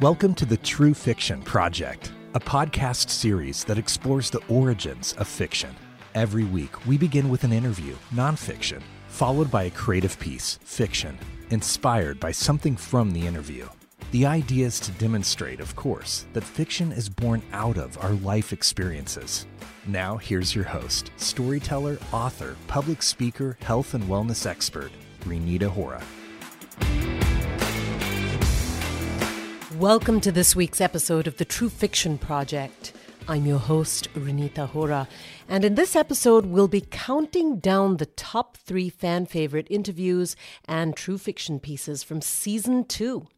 Welcome to the True Fiction Project, a podcast series that explores the origins of fiction. Every week, we begin with an interview, nonfiction, followed by a creative piece, fiction, inspired by something from the interview. The idea is to demonstrate, of course, that fiction is born out of our life experiences. Now, here's your host, storyteller, author, public speaker, health and wellness expert, Renita Hora. Welcome to this week's episode of the True Fiction Project. I'm your host, Renita Hora, and in this episode, we'll be counting down the top three fan favorite interviews and true fiction pieces from season two.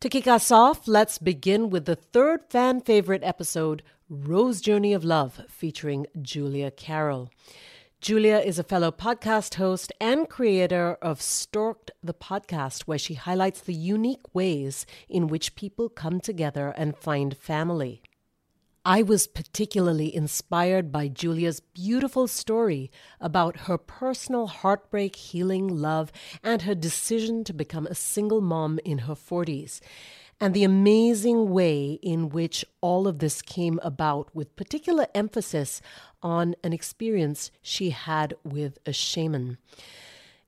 To kick us off, let's begin with the third fan favorite episode, Ro's Journey of Love, featuring Julia Karol. Julia is a fellow podcast host and creator of Storked the Podcast, where she highlights the unique ways in which people come together and find family. I was particularly inspired by Julia's beautiful story about her personal heartbreak, healing, love, and her decision to become a single mom in her 40s and the amazing way in which all of this came about, with particular emphasis on an experience she had with a shaman.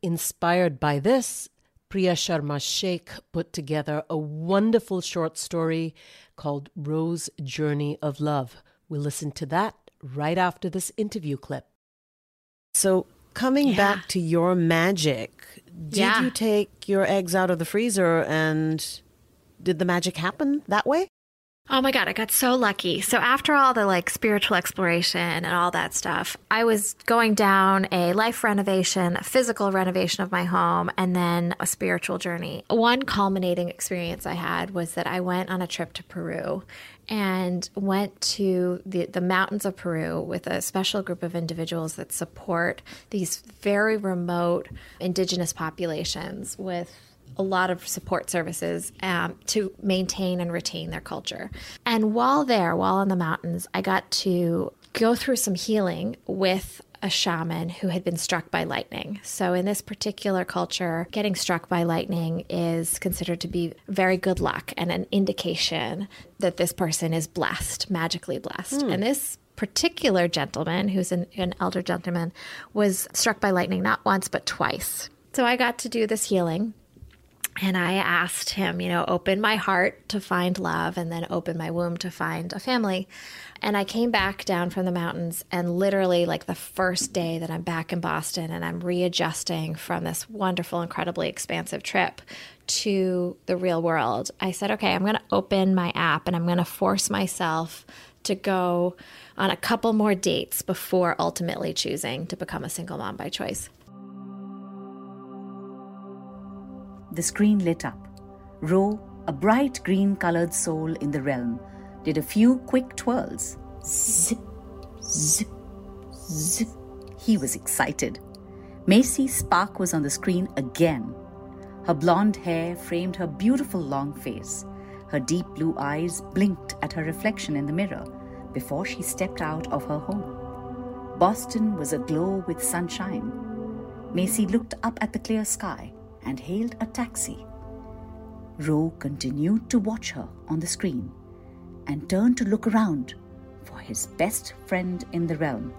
Inspired by this, Priya Sharma Shaikh put together a wonderful short story called Ro's Journey of Love. We'll listen to that right after this interview clip. So, coming Yeah. back to your magic, did Yeah. you take your eggs out of the freezer and did the magic happen that way? Oh my God, I got so lucky. So, after all the like spiritual exploration and all that stuff, I was going down a life renovation, a physical renovation of my home, and then a spiritual journey. One culminating experience I had was that I went on a trip to Peru and went to the, the mountains of Peru with a special group of individuals that support these very remote indigenous populations with a lot of support services um, to maintain and retain their culture. And while there, while in the mountains, I got to go through some healing with a shaman who had been struck by lightning. So, in this particular culture, getting struck by lightning is considered to be very good luck and an indication that this person is blessed, magically blessed. And this particular gentleman, who's an, an elder gentleman, was struck by lightning not once, but twice. So, I got to do this healing and I asked him, you know, open my heart to find love and then open my womb to find a family. And I came back down from the mountains, and literally, like the first day that I'm back in Boston and I'm readjusting from this wonderful, incredibly expansive trip to the real world, I said, okay, I'm going to open my app and I'm going to force myself to go on a couple more dates before ultimately choosing to become a single mom by choice. The screen lit up. Ro, a bright green colored soul in the realm, did a few quick twirls. Zip, zip, zip. He was excited. Macy Spark was on the screen again. Her blonde hair framed her beautiful long face. Her deep blue eyes blinked at her reflection in the mirror before she stepped out of her home. Boston was aglow with sunshine. Macy looked up at the clear sky and hailed a taxi. Ro continued to watch her on the screen and turned to look around for his best friend in the realm,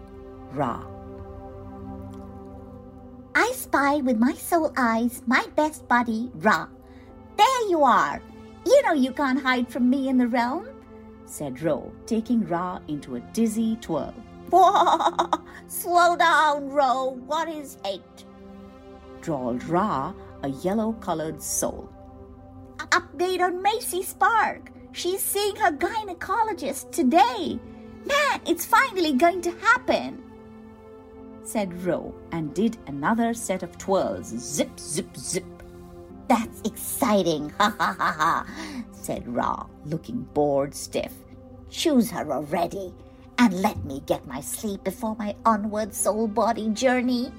Ra. I spy with my soul eyes my best buddy, Ra. There you are. You know you can't hide from me in the realm, said Ro, taking Ra into a dizzy twirl. Slow down, Ro. What is hate? Drawled Ra, a yellow colored soul. Update on Macy Spark. She's seeing her gynecologist today. Man, it's finally going to happen. said Ro, and did another set of twirls. Zip, zip, zip. That's exciting, ha ha ha ha, said Ra, looking bored stiff. Choose her already, and let me get my sleep before my onward soul body journey.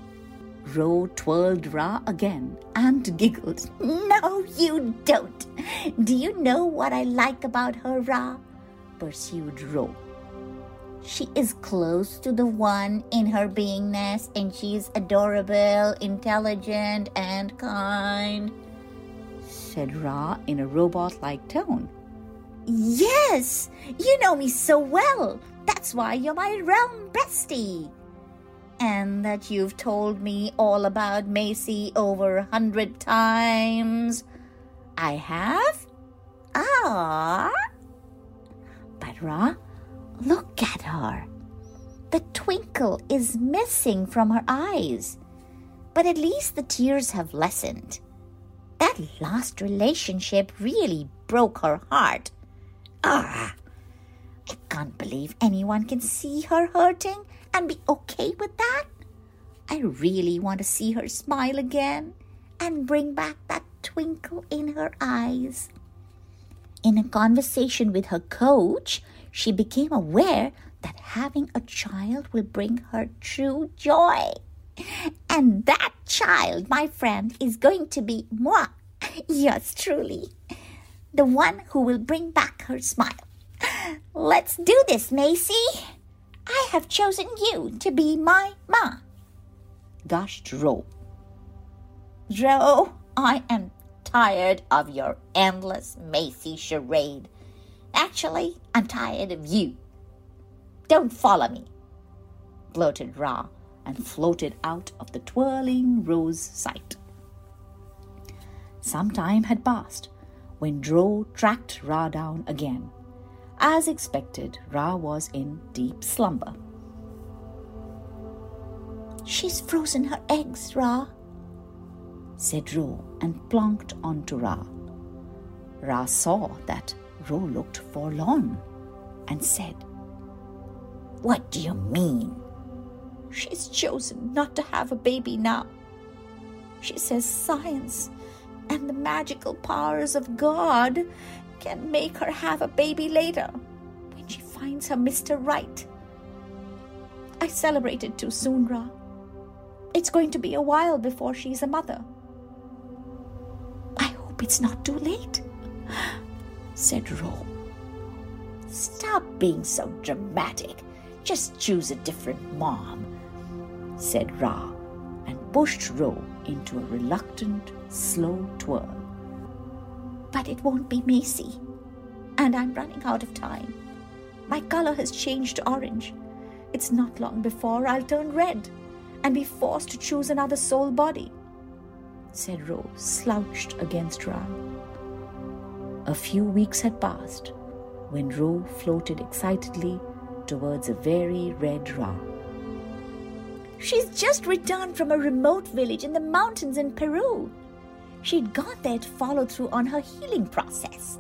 Ro twirled Ra again and giggled. No, you don't. Do you know what I like about her, Ra? pursued Ro. She is close to the one in her beingness, and she is adorable, intelligent, and kind, said Ra in a robot like tone. Yes, you know me so well. That's why you're my realm bestie and that you've told me all about Macy over a hundred times. I have? Ah. But Ra, look at her. The twinkle is missing from her eyes. But at least the tears have lessened. That last relationship really broke her heart. Ah, I can't believe anyone can see her hurting and be okay with that? I really want to see her smile again and bring back that twinkle in her eyes. In a conversation with her coach, she became aware that having a child will bring her true joy. And that child, my friend, is going to be moi, yours truly, the one who will bring back her smile. Let's do this, Macy. I have chosen you to be my ma. Gushed Ro. Ro, I am tired of your endless Macy charade. Actually, I'm tired of you. Don't follow me, blurted Ra and floated out of the twirling Ro's sight. Some time had passed when Ro tracked Ra down again as expected, Ra was in deep slumber. She's frozen her eggs, Ra, said Ro and plonked onto Ra. Ra saw that Ro looked forlorn and said, What do you mean? She's chosen not to have a baby now. She says science and the magical powers of God can make her have a baby later when she finds her Mr. Right. I celebrated too soon, Ra. It's going to be a while before she's a mother. I hope it's not too late, said Ro. Stop being so dramatic. Just choose a different mom, said Ra, and pushed Ro into a reluctant, slow twirl but it won't be Macy. And I'm running out of time. My color has changed to orange. It's not long before I'll turn red and be forced to choose another soul body, said Rose, slouched against Ra. A few weeks had passed when Ro floated excitedly towards a very red Ra. She's just returned from a remote village in the mountains in Peru, She'd got there to follow through on her healing process.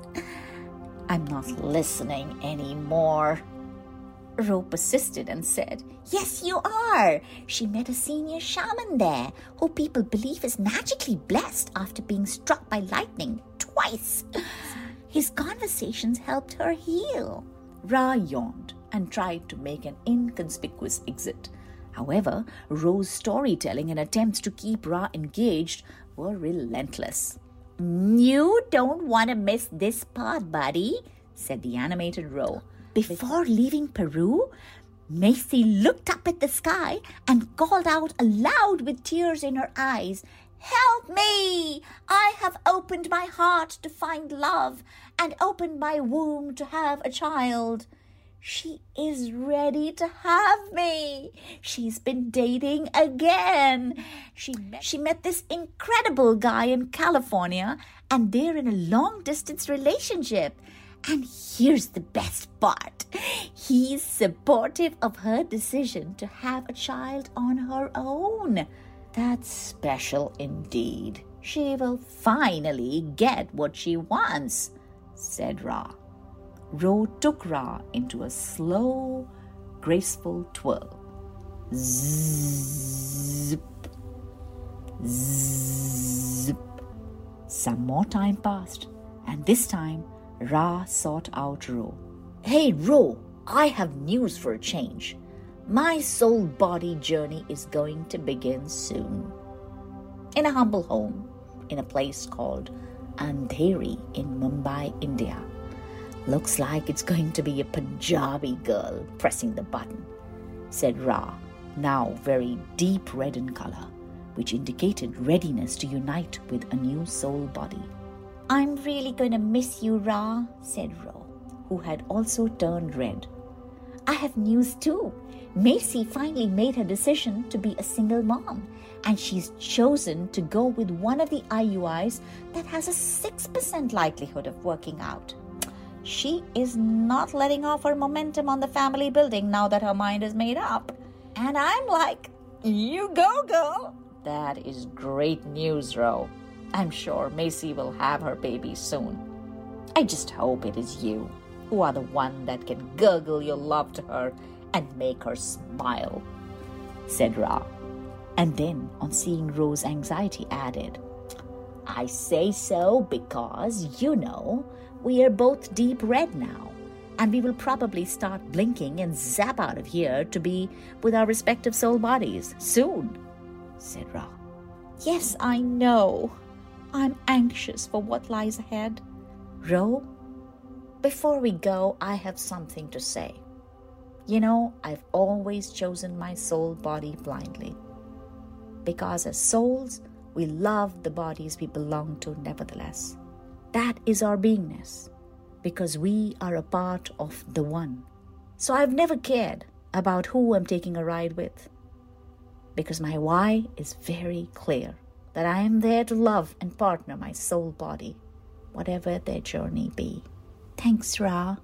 I'm not listening anymore. Ro persisted and said, Yes, you are. She met a senior shaman there who people believe is magically blessed after being struck by lightning twice. His conversations helped her heal. Ra yawned and tried to make an inconspicuous exit. However, Ro's storytelling and attempts to keep Ra engaged were relentless. You don't want to miss this part, buddy, said the animated Ro. Before leaving Peru, Macy looked up at the sky and called out aloud with tears in her eyes, Help me! I have opened my heart to find love and opened my womb to have a child. She is ready to have me. She's been dating again. She met, she met this incredible guy in California and they're in a long distance relationship. And here's the best part he's supportive of her decision to have a child on her own. That's special indeed. She will finally get what she wants, said Ra. Ro took Ra into a slow, graceful twirl. Zip, zip, Some more time passed, and this time Ra sought out Ro. Hey, Ro, I have news for a change. My soul body journey is going to begin soon. In a humble home, in a place called Andheri in Mumbai, India. Looks like it's going to be a Punjabi girl pressing the button, said Ra, now very deep red in color, which indicated readiness to unite with a new soul body. I'm really going to miss you, Ra, said Ro, who had also turned red. I have news too. Macy finally made her decision to be a single mom, and she's chosen to go with one of the IUIs that has a 6% likelihood of working out. She is not letting off her momentum on the family building now that her mind is made up. And I'm like, you go, girl. That is great news, Ro. I'm sure Macy will have her baby soon. I just hope it is you who are the one that can gurgle your love to her and make her smile, said Ra. And then, on seeing Ro's anxiety, added, I say so because, you know, we are both deep red now, and we will probably start blinking and zap out of here to be with our respective soul bodies soon, said Ra. Yes, I know. I'm anxious for what lies ahead. Ro, before we go, I have something to say. You know, I've always chosen my soul body blindly. Because as souls, we love the bodies we belong to nevertheless. That is our beingness, because we are a part of the One. So I've never cared about who I'm taking a ride with, because my why is very clear that I am there to love and partner my soul body, whatever their journey be. Thanks, Ra.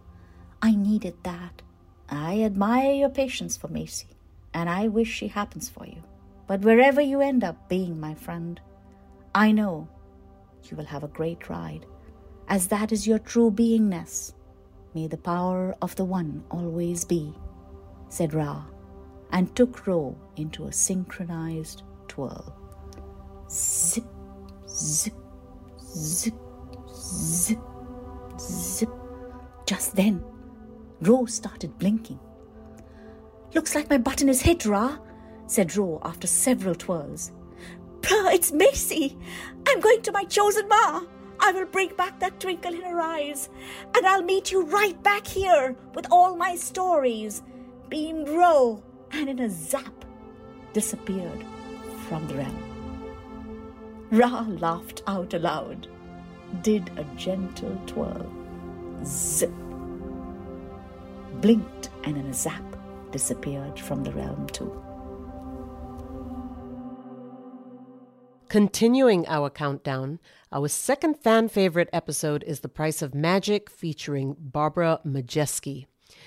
I needed that. I admire your patience for Macy, and I wish she happens for you. But wherever you end up being, my friend, I know you will have a great ride, as that is your true beingness. May the power of the One always be, said Ra, and took Ro into a synchronized twirl. Zip, zip, zip, zip, zip. Just then, Ro started blinking. Looks like my button is hit, Ra, said Ro after several twirls. Bruh, it's Macy. I'm going to my chosen ma. I will bring back that twinkle in her eyes, and I'll meet you right back here with all my stories. Beamed Ro, and in a zap, disappeared from the realm. Ra laughed out aloud, did a gentle twirl, zip, blinked, and in a zap disappeared from the realm too. Continuing our countdown, our second fan favorite episode is The Price of Magic featuring Barbara Majeski.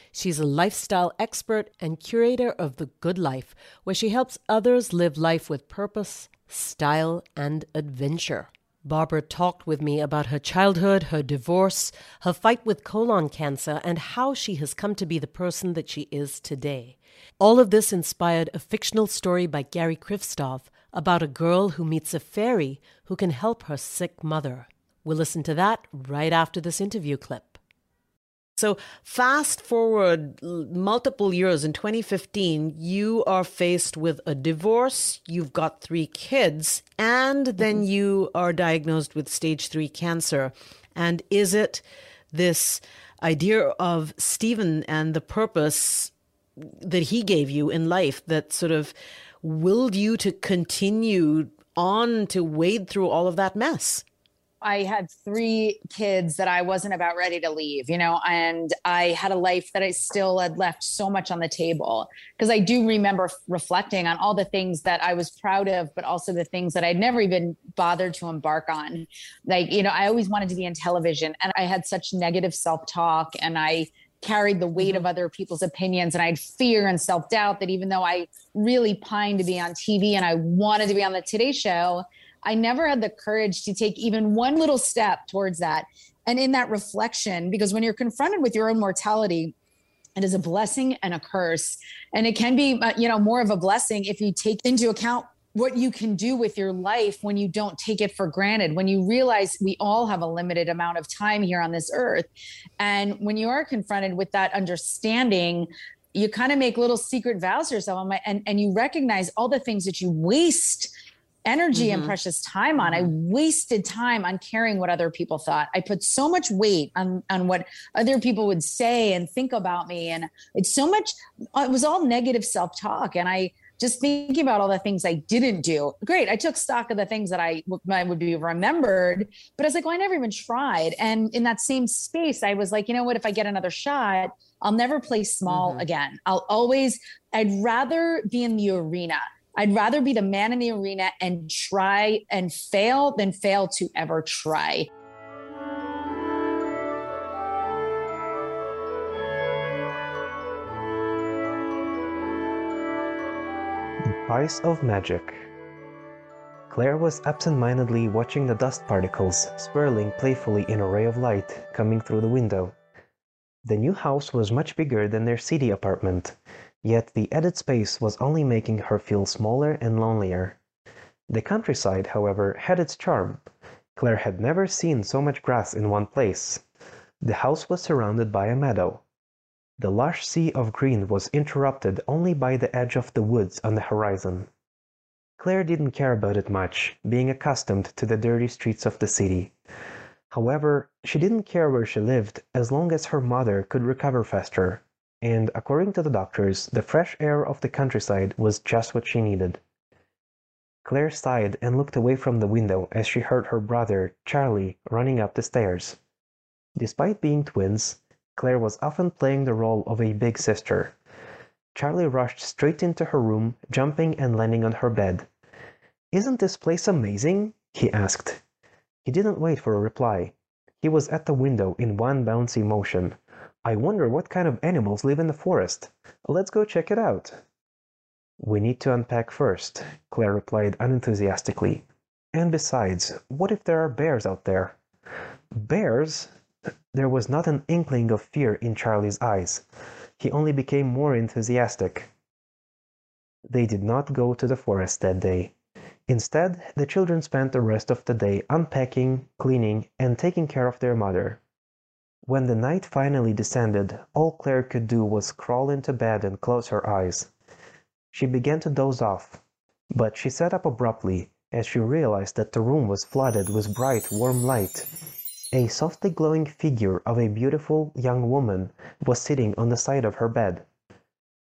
She's a lifestyle expert and curator of The Good Life, where she helps others live life with purpose, style, and adventure. Barbara talked with me about her childhood, her divorce, her fight with colon cancer, and how she has come to be the person that she is today. All of this inspired a fictional story by Gary Krivtsov about a girl who meets a fairy who can help her sick mother. We'll listen to that right after this interview clip. So, fast forward multiple years in 2015, you are faced with a divorce, you've got three kids, and then mm-hmm. you are diagnosed with stage three cancer. And is it this idea of Stephen and the purpose that he gave you in life that sort of willed you to continue on to wade through all of that mess? I had three kids that I wasn't about ready to leave, you know, and I had a life that I still had left so much on the table. Because I do remember reflecting on all the things that I was proud of, but also the things that I'd never even bothered to embark on. Like, you know, I always wanted to be in television and I had such negative self talk and I, carried the weight of mm-hmm. other people's opinions and I had fear and self doubt that even though I really pined to be on TV and I wanted to be on the Today Show, I never had the courage to take even one little step towards that. And in that reflection, because when you're confronted with your own mortality, it is a blessing and a curse. And it can be, uh, you know, more of a blessing if you take into account what you can do with your life when you don't take it for granted, when you realize we all have a limited amount of time here on this earth. And when you are confronted with that understanding, you kind of make little secret vows to yourself and, and you recognize all the things that you waste energy mm-hmm. and precious time on. Mm-hmm. I wasted time on caring what other people thought. I put so much weight on on what other people would say and think about me and it's so much it was all negative self-talk and I just thinking about all the things I didn't do. Great. I took stock of the things that I, I would be remembered, but I was like, well, I never even tried. And in that same space, I was like, you know what? If I get another shot, I'll never play small mm-hmm. again. I'll always, I'd rather be in the arena. I'd rather be the man in the arena and try and fail than fail to ever try. Price of Magic Claire was absent-mindedly watching the dust particles swirling playfully in a ray of light coming through the window. The new house was much bigger than their city apartment, yet the added space was only making her feel smaller and lonelier. The countryside, however, had its charm. Claire had never seen so much grass in one place. The house was surrounded by a meadow, the lush sea of green was interrupted only by the edge of the woods on the horizon. Claire didn't care about it much, being accustomed to the dirty streets of the city. However, she didn't care where she lived as long as her mother could recover faster, and according to the doctors, the fresh air of the countryside was just what she needed. Claire sighed and looked away from the window as she heard her brother, Charlie, running up the stairs. Despite being twins, Claire was often playing the role of a big sister. Charlie rushed straight into her room, jumping and landing on her bed. Isn't this place amazing? he asked. He didn't wait for a reply. He was at the window in one bouncy motion. I wonder what kind of animals live in the forest. Let's go check it out. We need to unpack first, Claire replied unenthusiastically. And besides, what if there are bears out there? Bears? There was not an inkling of fear in Charlie's eyes. He only became more enthusiastic. They did not go to the forest that day. Instead, the children spent the rest of the day unpacking, cleaning, and taking care of their mother. When the night finally descended, all Claire could do was crawl into bed and close her eyes. She began to doze off, but she sat up abruptly as she realized that the room was flooded with bright, warm light a softly glowing figure of a beautiful young woman was sitting on the side of her bed.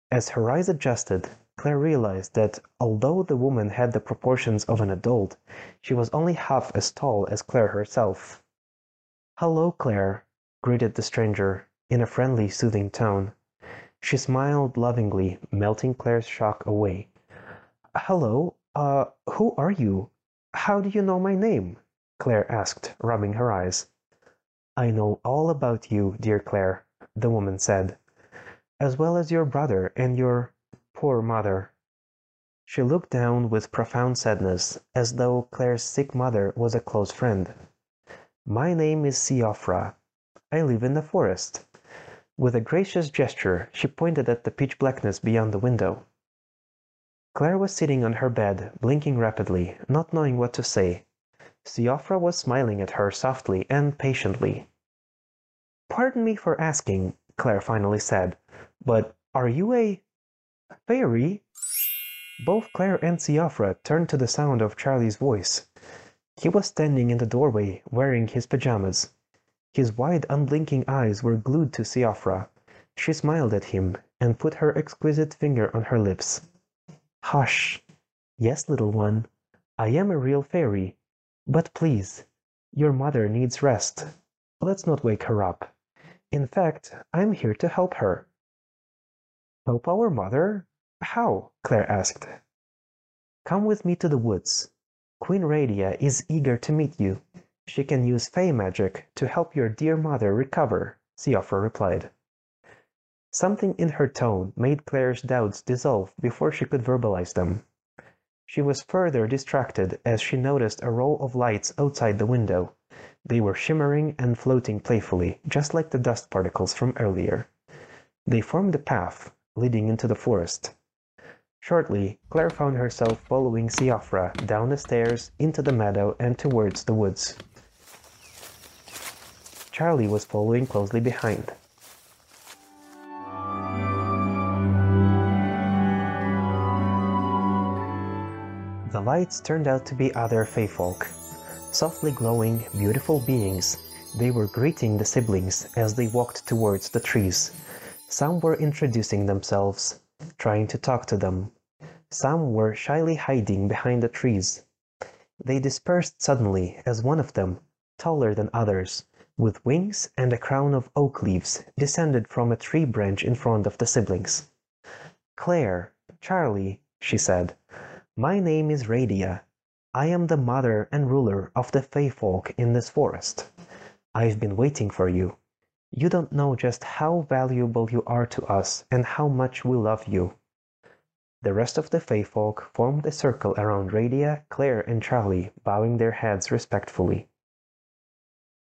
As her eyes adjusted, Claire realized that although the woman had the proportions of an adult, she was only half as tall as Claire herself. Hello, Claire, greeted the stranger in a friendly, soothing tone. She smiled lovingly, melting Claire's shock away. Hello, uh, who are you? How do you know my name? Claire asked, rubbing her eyes. "I know all about you, dear Claire," the woman said, "as well as your brother and your poor mother." She looked down with profound sadness, as though Claire's sick mother was a close friend. "My name is Siofra. I live in the forest." With a gracious gesture she pointed at the pitch blackness beyond the window. Claire was sitting on her bed, blinking rapidly, not knowing what to say. Siofra was smiling at her softly and patiently. "Pardon me for asking," Claire finally said, "but are you a fairy?" Both Claire and Siofra turned to the sound of Charlie's voice. He was standing in the doorway, wearing his pajamas. His wide, unblinking eyes were glued to Siofra. She smiled at him and put her exquisite finger on her lips. "Hush! Yes, little one, I am a real fairy. But please, your mother needs rest. Let's not wake her up. In fact, I'm here to help her." "Help our mother? How?" Claire asked. "Come with me to the woods. Queen Radia is eager to meet you. She can use fey magic to help your dear mother recover," Siofra replied. Something in her tone made Claire's doubts dissolve before she could verbalize them. She was further distracted as she noticed a row of lights outside the window. They were shimmering and floating playfully, just like the dust particles from earlier. They formed a path leading into the forest. Shortly, Claire found herself following Siofra down the stairs, into the meadow, and towards the woods. Charlie was following closely behind. The lights turned out to be other Feyfolk. Softly glowing, beautiful beings, they were greeting the siblings as they walked towards the trees. Some were introducing themselves, trying to talk to them. Some were shyly hiding behind the trees. They dispersed suddenly as one of them, taller than others, with wings and a crown of oak leaves, descended from a tree branch in front of the siblings. Claire, Charlie, she said, my name is Radia. I am the mother and ruler of the Feyfolk in this forest. I've been waiting for you. You don't know just how valuable you are to us and how much we love you. The rest of the Feyfolk formed a circle around Radia, Claire, and Charlie, bowing their heads respectfully.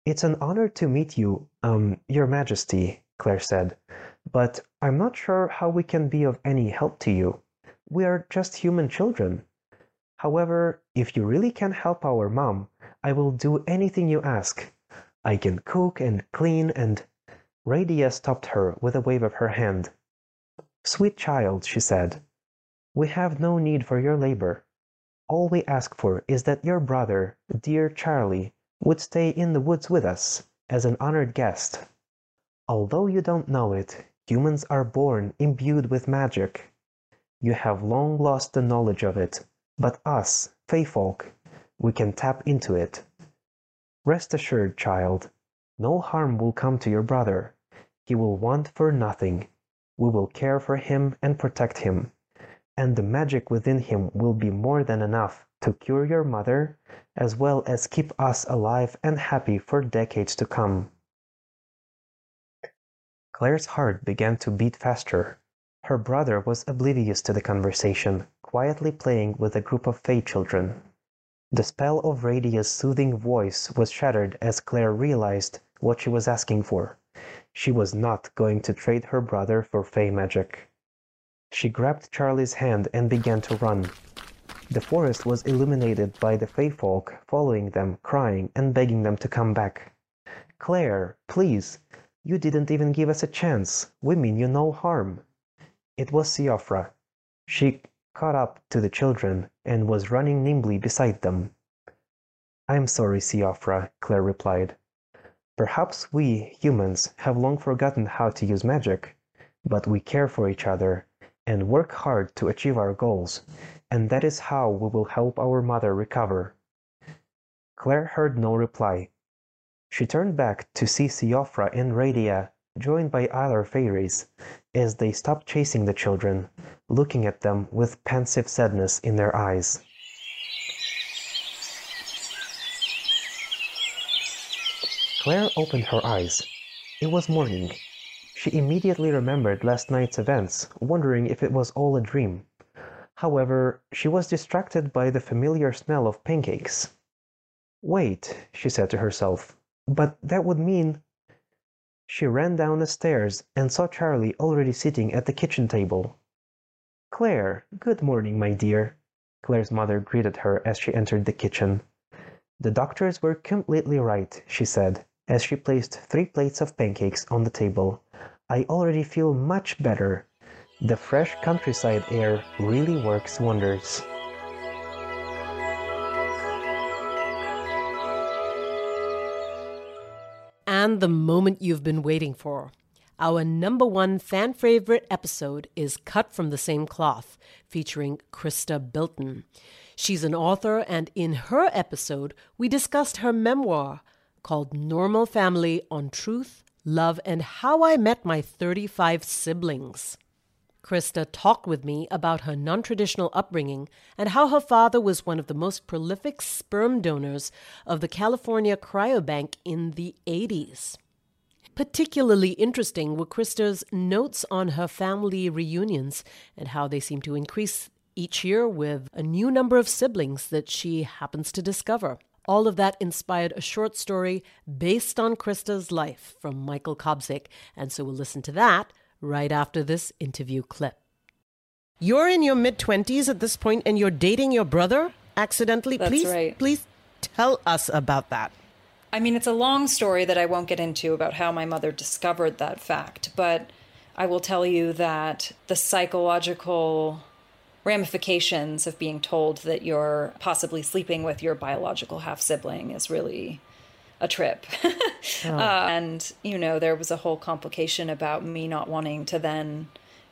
It's an honor to meet you, um, Your Majesty, Claire said, but I'm not sure how we can be of any help to you. We are just human children. However, if you really can help our mom, I will do anything you ask. I can cook and clean and. Radia stopped her with a wave of her hand. Sweet child, she said, we have no need for your labor. All we ask for is that your brother, dear Charlie, would stay in the woods with us as an honored guest. Although you don't know it, humans are born imbued with magic. You have long lost the knowledge of it, but us, Feyfolk, we can tap into it. Rest assured, child, no harm will come to your brother. He will want for nothing. We will care for him and protect him, and the magic within him will be more than enough to cure your mother, as well as keep us alive and happy for decades to come. Claire's heart began to beat faster. Her brother was oblivious to the conversation, quietly playing with a group of Fey children. The spell of Radia's soothing voice was shattered as Claire realized what she was asking for. She was not going to trade her brother for Fey magic. She grabbed Charlie's hand and began to run. The forest was illuminated by the Fey folk following them, crying and begging them to come back. Claire, please, you didn't even give us a chance. We mean you no harm. It was Siofra. She caught up to the children and was running nimbly beside them. I'm sorry, Siofra, Claire replied. Perhaps we, humans, have long forgotten how to use magic, but we care for each other and work hard to achieve our goals, and that is how we will help our mother recover. Claire heard no reply. She turned back to see Siofra and Radia joined by other fairies, as they stopped chasing the children, looking at them with pensive sadness in their eyes. Claire opened her eyes. It was morning. She immediately remembered last night's events, wondering if it was all a dream. However, she was distracted by the familiar smell of pancakes. Wait, she said to herself, but that would mean she ran down the stairs and saw Charlie already sitting at the kitchen table. Claire, good morning, my dear. Claire's mother greeted her as she entered the kitchen. The doctors were completely right, she said, as she placed three plates of pancakes on the table. I already feel much better. The fresh countryside air really works wonders. And the moment you've been waiting for. Our number one fan favorite episode is Cut from the Same Cloth, featuring Chrysta Bilton. She's an author, and in her episode, we discussed her memoir called Normal Family on Truth, Love, and How I Met My 35 Siblings. Chrysta talked with me about her non traditional upbringing and how her father was one of the most prolific sperm donors of the California Cryobank in the 80s. Particularly interesting were Chrysta's notes on her family reunions and how they seem to increase each year with a new number of siblings that she happens to discover. All of that inspired a short story based on Chrysta's life from Michael Kobzik, and so we'll listen to that right after this interview clip. You're in your mid 20s at this point and you're dating your brother accidentally. That's please, right. please tell us about that. I mean, it's a long story that I won't get into about how my mother discovered that fact, but I will tell you that the psychological ramifications of being told that you're possibly sleeping with your biological half sibling is really a trip. uh, and, you know, there was a whole complication about me not wanting to then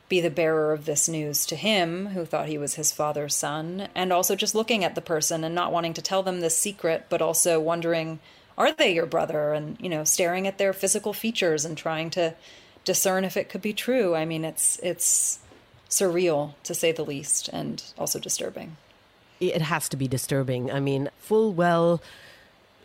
be the bearer of this news to him, who thought he was his father's son, and also just looking at the person and not wanting to tell them this secret, but also wondering, are they your brother? And, you know, staring at their physical features and trying to discern if it could be true. I mean, it's, it's, surreal to say the least and also disturbing it has to be disturbing i mean full well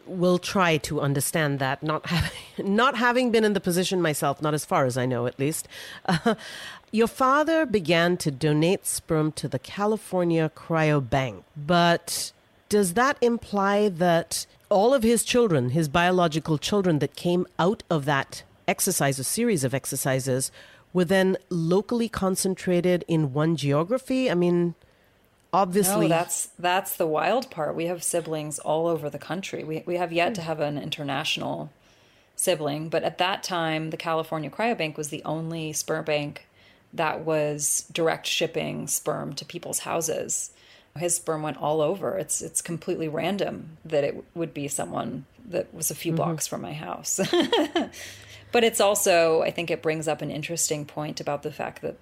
will try to understand that not having not having been in the position myself not as far as i know at least uh, your father began to donate sperm to the california cryobank but does that imply that all of his children his biological children that came out of that exercise a series of exercises were then locally concentrated in one geography? I mean, obviously. No, that's that's the wild part. We have siblings all over the country. We we have yet to have an international sibling, but at that time, the California Cryobank was the only sperm bank that was direct shipping sperm to people's houses. His sperm went all over. It's it's completely random that it would be someone that was a few mm-hmm. blocks from my house. But it's also, I think it brings up an interesting point about the fact that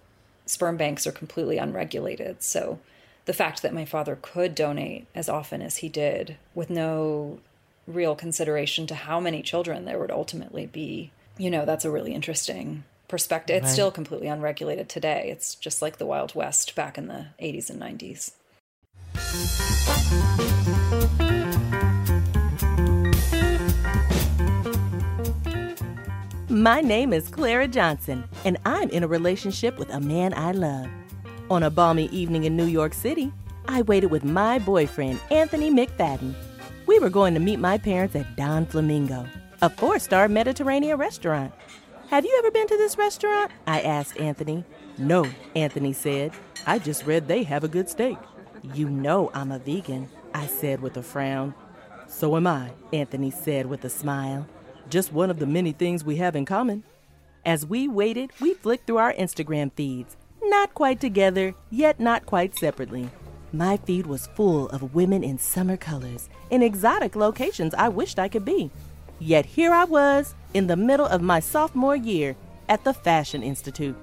sperm banks are completely unregulated. So the fact that my father could donate as often as he did with no real consideration to how many children there would ultimately be, you know, that's a really interesting perspective. It's still completely unregulated today. It's just like the Wild West back in the 80s and 90s. My name is Clara Johnson, and I'm in a relationship with a man I love. On a balmy evening in New York City, I waited with my boyfriend, Anthony McFadden. We were going to meet my parents at Don Flamingo, a four star Mediterranean restaurant. Have you ever been to this restaurant? I asked Anthony. No, Anthony said. I just read they have a good steak. You know I'm a vegan, I said with a frown. So am I, Anthony said with a smile just one of the many things we have in common. As we waited, we flicked through our Instagram feeds, not quite together, yet not quite separately. My feed was full of women in summer colors, in exotic locations I wished I could be. Yet here I was, in the middle of my sophomore year, at the Fashion Institute.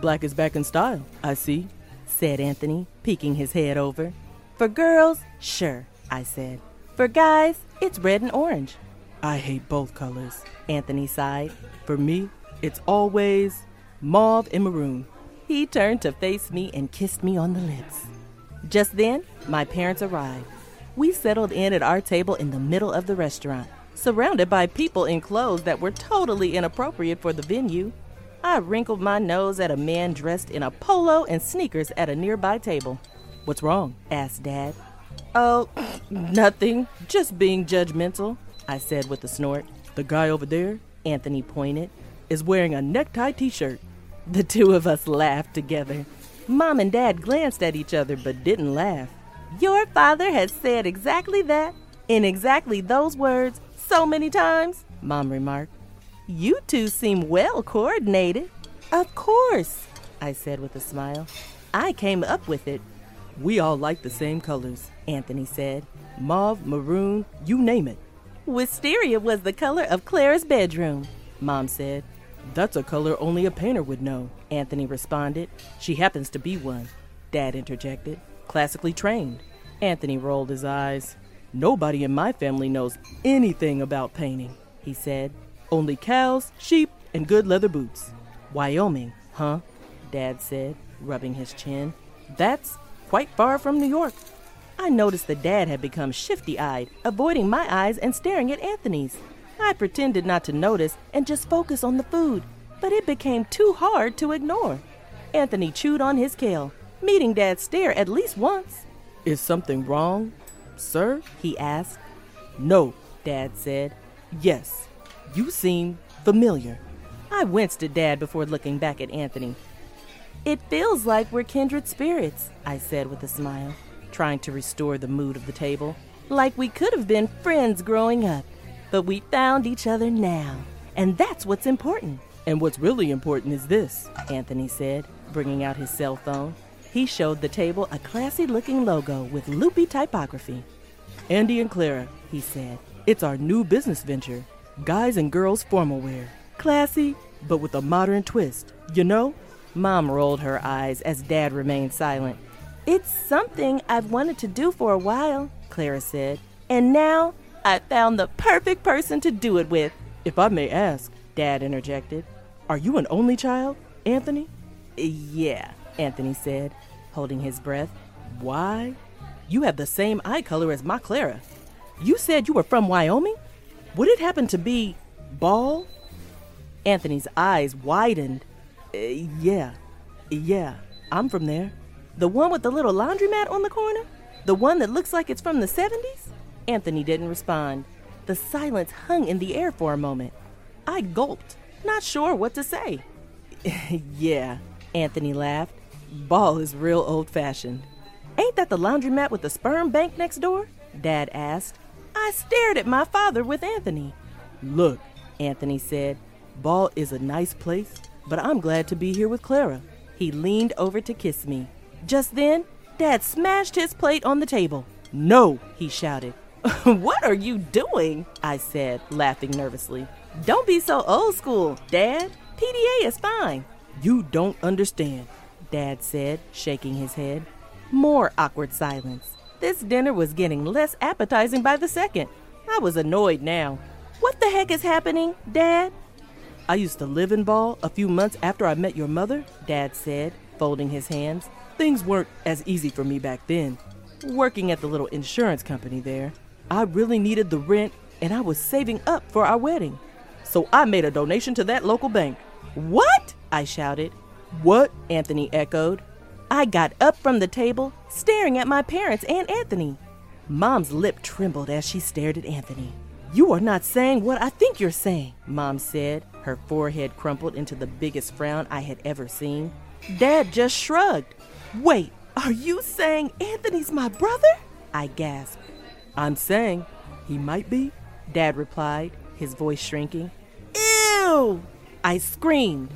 Black is back in style, I see, said Anthony, peeking his head over. For girls, sure, I said. For guys, it's red and orange. I hate both colors, Anthony sighed. For me, it's always mauve and maroon. He turned to face me and kissed me on the lips. Just then, my parents arrived. We settled in at our table in the middle of the restaurant, surrounded by people in clothes that were totally inappropriate for the venue. I wrinkled my nose at a man dressed in a polo and sneakers at a nearby table. What's wrong? asked Dad. Oh, nothing. Just being judgmental. I said with a snort. The guy over there, Anthony pointed, is wearing a necktie t shirt. The two of us laughed together. Mom and Dad glanced at each other but didn't laugh. Your father has said exactly that, in exactly those words, so many times, Mom remarked. You two seem well coordinated. Of course, I said with a smile. I came up with it. We all like the same colors, Anthony said. Mauve, maroon, you name it. Wisteria was the color of Clara's bedroom, Mom said. That's a color only a painter would know, Anthony responded. She happens to be one, Dad interjected. Classically trained. Anthony rolled his eyes. Nobody in my family knows anything about painting, he said. Only cows, sheep, and good leather boots. Wyoming, huh? Dad said, rubbing his chin. That's quite far from New York. I noticed that Dad had become shifty eyed, avoiding my eyes and staring at Anthony's. I pretended not to notice and just focus on the food, but it became too hard to ignore. Anthony chewed on his kale, meeting Dad's stare at least once. Is something wrong, sir? he asked. No, Dad said. Yes, you seem familiar. I winced at Dad before looking back at Anthony. It feels like we're kindred spirits, I said with a smile, trying to restore the mood of the table. Like we could have been friends growing up, but we found each other now. And that's what's important. And what's really important is this, Anthony said, bringing out his cell phone. He showed the table a classy looking logo with loopy typography. Andy and Clara, he said. It's our new business venture guys and girls formal wear. Classy, but with a modern twist. You know? Mom rolled her eyes as Dad remained silent. It's something I've wanted to do for a while, Clara said. And now I found the perfect person to do it with. If I may ask, Dad interjected, are you an only child, Anthony? Yeah, Anthony said, holding his breath. Why? You have the same eye color as my Clara. You said you were from Wyoming? Would it happen to be Ball? Anthony's eyes widened. Uh, yeah, yeah, I'm from there. The one with the little laundromat on the corner? The one that looks like it's from the 70s? Anthony didn't respond. The silence hung in the air for a moment. I gulped, not sure what to say. yeah, Anthony laughed. Ball is real old fashioned. Ain't that the laundromat with the sperm bank next door? Dad asked. I stared at my father with Anthony. Look, Anthony said, Ball is a nice place, but I'm glad to be here with Clara. He leaned over to kiss me. Just then, Dad smashed his plate on the table. No, he shouted. what are you doing? I said, laughing nervously. Don't be so old school, Dad. PDA is fine. You don't understand, Dad said, shaking his head. More awkward silence. This dinner was getting less appetizing by the second. I was annoyed now. What the heck is happening, Dad? I used to live in Ball a few months after I met your mother, Dad said, folding his hands. Things weren't as easy for me back then. Working at the little insurance company there, I really needed the rent and I was saving up for our wedding. So I made a donation to that local bank. What? I shouted. What? Anthony echoed. I got up from the table, staring at my parents and Anthony. Mom's lip trembled as she stared at Anthony. You are not saying what I think you're saying, Mom said, her forehead crumpled into the biggest frown I had ever seen. Dad just shrugged. Wait, are you saying Anthony's my brother? I gasped. I'm saying he might be, Dad replied, his voice shrinking. Ew! I screamed.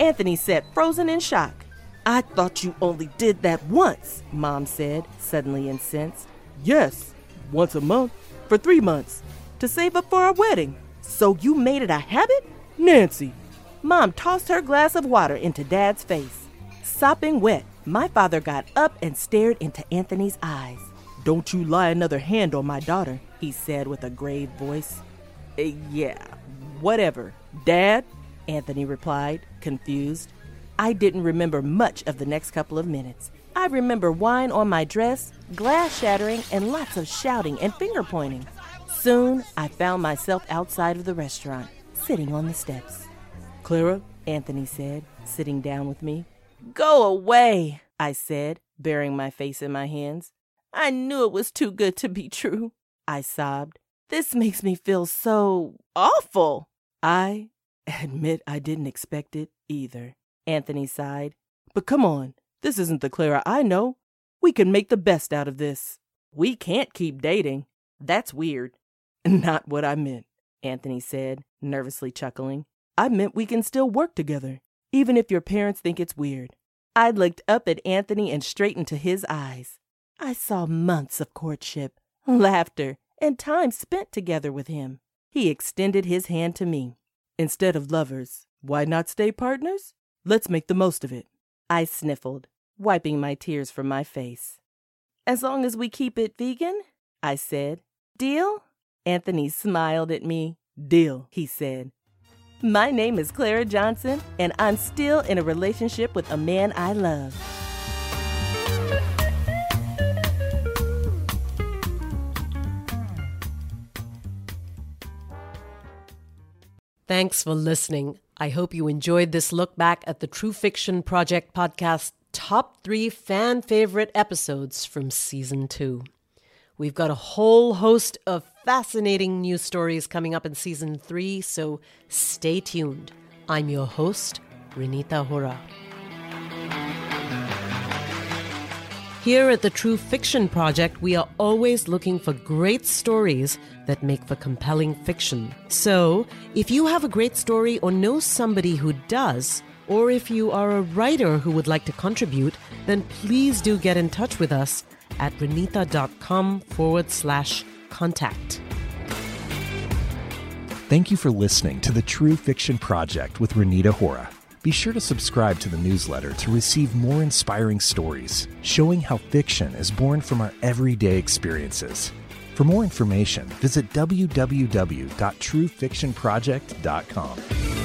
Anthony sat frozen in shock. I thought you only did that once, Mom said, suddenly incensed. Yes, once a month, for three months, to save up for our wedding. So you made it a habit? Nancy! Mom tossed her glass of water into Dad's face. Sopping wet, my father got up and stared into Anthony's eyes. Don't you lie another hand on my daughter, he said with a grave voice. Uh, yeah, whatever. Dad? Anthony replied, confused. I didn't remember much of the next couple of minutes. I remember wine on my dress, glass shattering, and lots of shouting and finger pointing. Soon, I found myself outside of the restaurant, sitting on the steps. Clara, Anthony said, sitting down with me. Go away, I said, burying my face in my hands. I knew it was too good to be true, I sobbed. This makes me feel so awful. I admit I didn't expect it either. Anthony sighed. But come on, this isn't the Clara I know. We can make the best out of this. We can't keep dating. That's weird. Not what I meant, Anthony said, nervously chuckling. I meant we can still work together, even if your parents think it's weird. I looked up at Anthony and straight into his eyes. I saw months of courtship, laughter, and time spent together with him. He extended his hand to me. Instead of lovers, why not stay partners? Let's make the most of it. I sniffled, wiping my tears from my face. As long as we keep it vegan, I said. Deal? Anthony smiled at me. Deal, he said. My name is Clara Johnson, and I'm still in a relationship with a man I love. Thanks for listening. I hope you enjoyed this look back at the True Fiction Project podcast top three fan favorite episodes from season two. We've got a whole host of fascinating news stories coming up in season three, so stay tuned. I'm your host, Renita Hora. Here at the True Fiction Project, we are always looking for great stories that make for compelling fiction. So, if you have a great story or know somebody who does, or if you are a writer who would like to contribute, then please do get in touch with us at renita.com forward slash contact. Thank you for listening to the True Fiction Project with Renita Hora. Be sure to subscribe to the newsletter to receive more inspiring stories showing how fiction is born from our everyday experiences. For more information, visit www.truefictionproject.com.